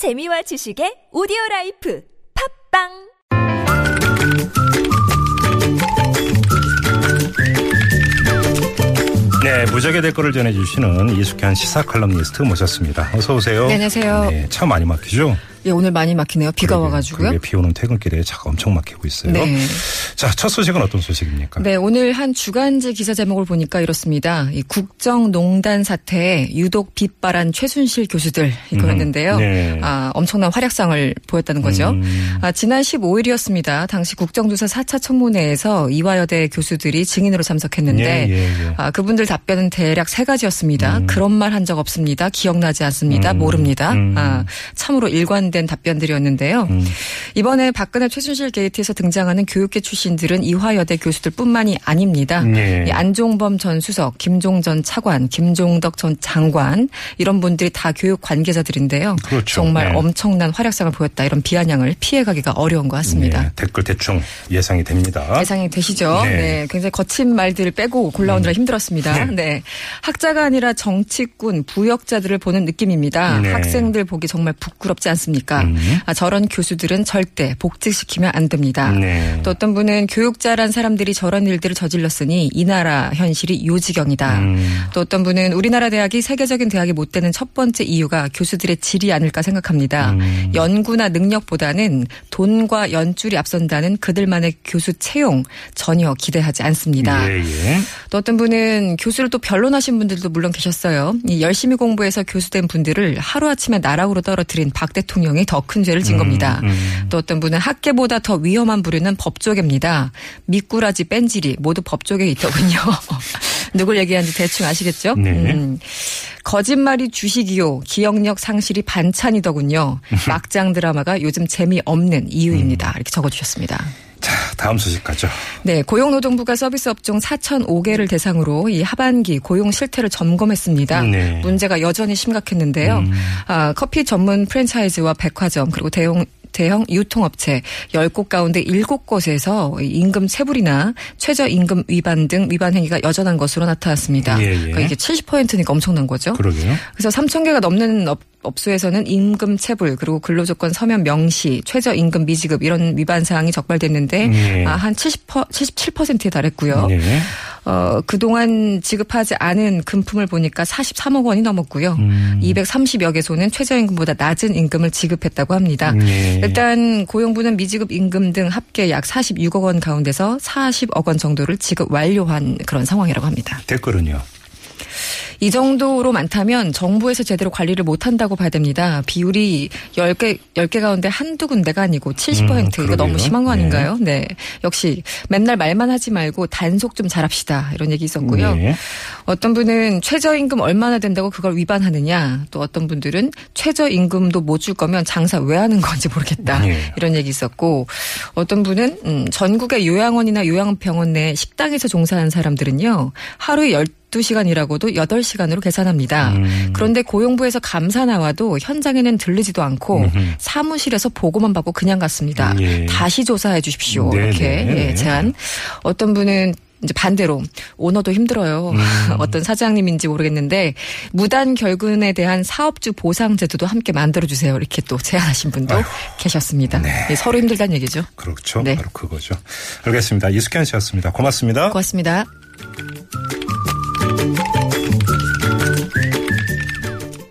재미와 지식의 오디오 life 팟빵 네, 무적의 댓글을 전해주시는 이숙현 시사 칼럼니스트 모셨습니다. 어서 오세요. 네, 안녕하세요. 네, 차 많이 막히죠? 예, 오늘 많이 막히네요. 비가 그러게, 와가지고요. 그러게 비 오는 퇴근길에 차가 엄청 막히고 있어요. 네. 자, 첫 소식은 어떤 소식입니까? 네, 오늘 한 주간지 기사 제목을 보니까 이렇습니다. 이 국정농단 사태에 유독 빛바란 최순실 교수들 이거였는데요. 네. 아, 엄청난 활약상을 보였다는 거죠. 음. 아, 지난 15일이었습니다. 당시 국정조사 4차 청문회에서 이화여대 교수들이 증인으로 참석했는데 예, 예, 예. 아, 그분들 답변은 대략 세 가지였습니다. 그런 말 한 적 없습니다. 기억나지 않습니다. 음. 모릅니다. 음. 아, 참으로 일관 된 답변들이었는데요. 음. 이번에 박근혜 최순실 게이트에서 등장하는 교육계 출신들은 이화여대 교수들뿐만이 아닙니다. 예. 이 안종범 전 수석, 김종 전 차관, 김종덕 전 장관 이런 분들이 다 교육 관계자들인데요. 그렇죠. 정말 네. 엄청난 활약상을 보였다. 이런 비아냥을 피해가기가 어려운 것 같습니다. 네, 댓글 대충 예상이 됩니다. 예상이 되시죠? 네. 네. 굉장히 거친 말들을 빼고 골라오느라 힘들었습니다. 네. 네. 학자가 아니라 정치꾼, 부역자들을 보는 느낌입니다. 네. 학생들 보기 정말 부끄럽지 않습니 까? 음. 아, 저런 교수들은 절대 복직시키면 안 됩니다. 네. 또 어떤 분은 교육자란 사람들이 저런 일들을 저질렀으니 이 나라 현실이 요지경이다. 음. 또 어떤 분은 우리나라 대학이 세계적인 대학이 못 되는 첫 번째 이유가 교수들의 질이 아닐까 생각합니다. 음. 연구나 능력보다는 돈과 연줄이 앞선다는 그들만의 교수 채용 전혀 기대하지 않습니다. 예, 예. 또 어떤 분은 교수를 또 변론하신 분들도 물론 계셨어요. 이 열심히 공부해서 교수된 분들을 하루아침에 나락으로 떨어뜨린 박 대통령 이 더 큰 죄를 진 겁니다. 음. 또 어떤 분은 학계보다 더 위험한 부류는 법조계입니다. 미꾸라지 뺀질이 모두 법조계에 있더군요. 누굴 얘기하는지 대충 아시겠죠? 음. 네. 거짓말이 주식이요. 기억력 상실이 반찬이더군요. 막장 드라마가 요즘 재미없는 이유입니다. 이렇게 적어주셨습니다. 자, 다음 소식 가죠. 네, 고용노동부가 서비스 업종 4,005개를 대상으로 이 하반기 고용 실태를 점검했습니다. 네. 음. 문제가 여전히 심각했는데요. 아, 커피 전문 프랜차이즈와 백화점 그리고 대형 대형 유통업체 10곳 가운데 7곳에서 임금 체불이나 최저임금 위반 등 위반 행위가 여전한 것으로 나타났습니다. 예, 예. 그러니까 이게 70%니까 엄청난 거죠. 그러게요. 그래서 3천 개가 넘는 업, 업소에서는 임금 체불 그리고 근로조건 서면 명시, 최저임금 미지급 이런 위반 사항이 적발됐는데 예. 아, 한 70%, 77%에 달했고요. 네. 어, 그동안 지급하지 않은 금품을 보니까 43억 원이 넘었고요. 음. 230여 개소는 최저임금보다 낮은 임금을 지급했다고 합니다. 예. 일단 고용부는 미지급 임금 등 합계 약 46억 원 가운데서 40억 원 정도를 지급 완료한 그런 상황이라고 합니다. 댓글은요. 이 정도로 많다면 정부에서 제대로 관리를 못한다고 봐야 됩니다. 비율이 10개, 10개 가운데 한두 군데가 아니고 70% 음, 이거. 너무 심한 거 아닌가요? 네. 역시 맨날 말만 하지 말고 단속 좀 잘합시다. 이런 얘기 있었고요. 네. 어떤 분은 최저임금 얼마나 된다고 그걸 위반하느냐. 또 어떤 분들은 최저임금도 못 줄 거면 장사 왜 하는 건지 모르겠다. 예. 이런 얘기 있었고 어떤 분은 음, 전국의 요양원이나 요양병원 내 식당에서 종사하는 사람들은요. 하루에 12시간이라고도 8시간으로 계산합니다. 음. 그런데 고용부에서 감사 나와도 현장에는 들르지도 않고 음흠. 사무실에서 보고만 받고 그냥 갔습니다. 예. 다시 조사해 주십시오. 네, 이렇게 네. 예, 제안. 어떤 분은 이제 반대로 오너도 힘들어요. 음. 어떤 사장님인지 모르겠는데 무단 결근에 대한 사업주 보상 제도도 함께 만들어 주세요. 이렇게 또 제안하신 분도 아이고. 계셨습니다. 예, 서로 힘들다는 얘기죠. 그렇죠. 네. 바로 그거죠. 알겠습니다. 이숙현 씨였습니다. 고맙습니다. 고맙습니다.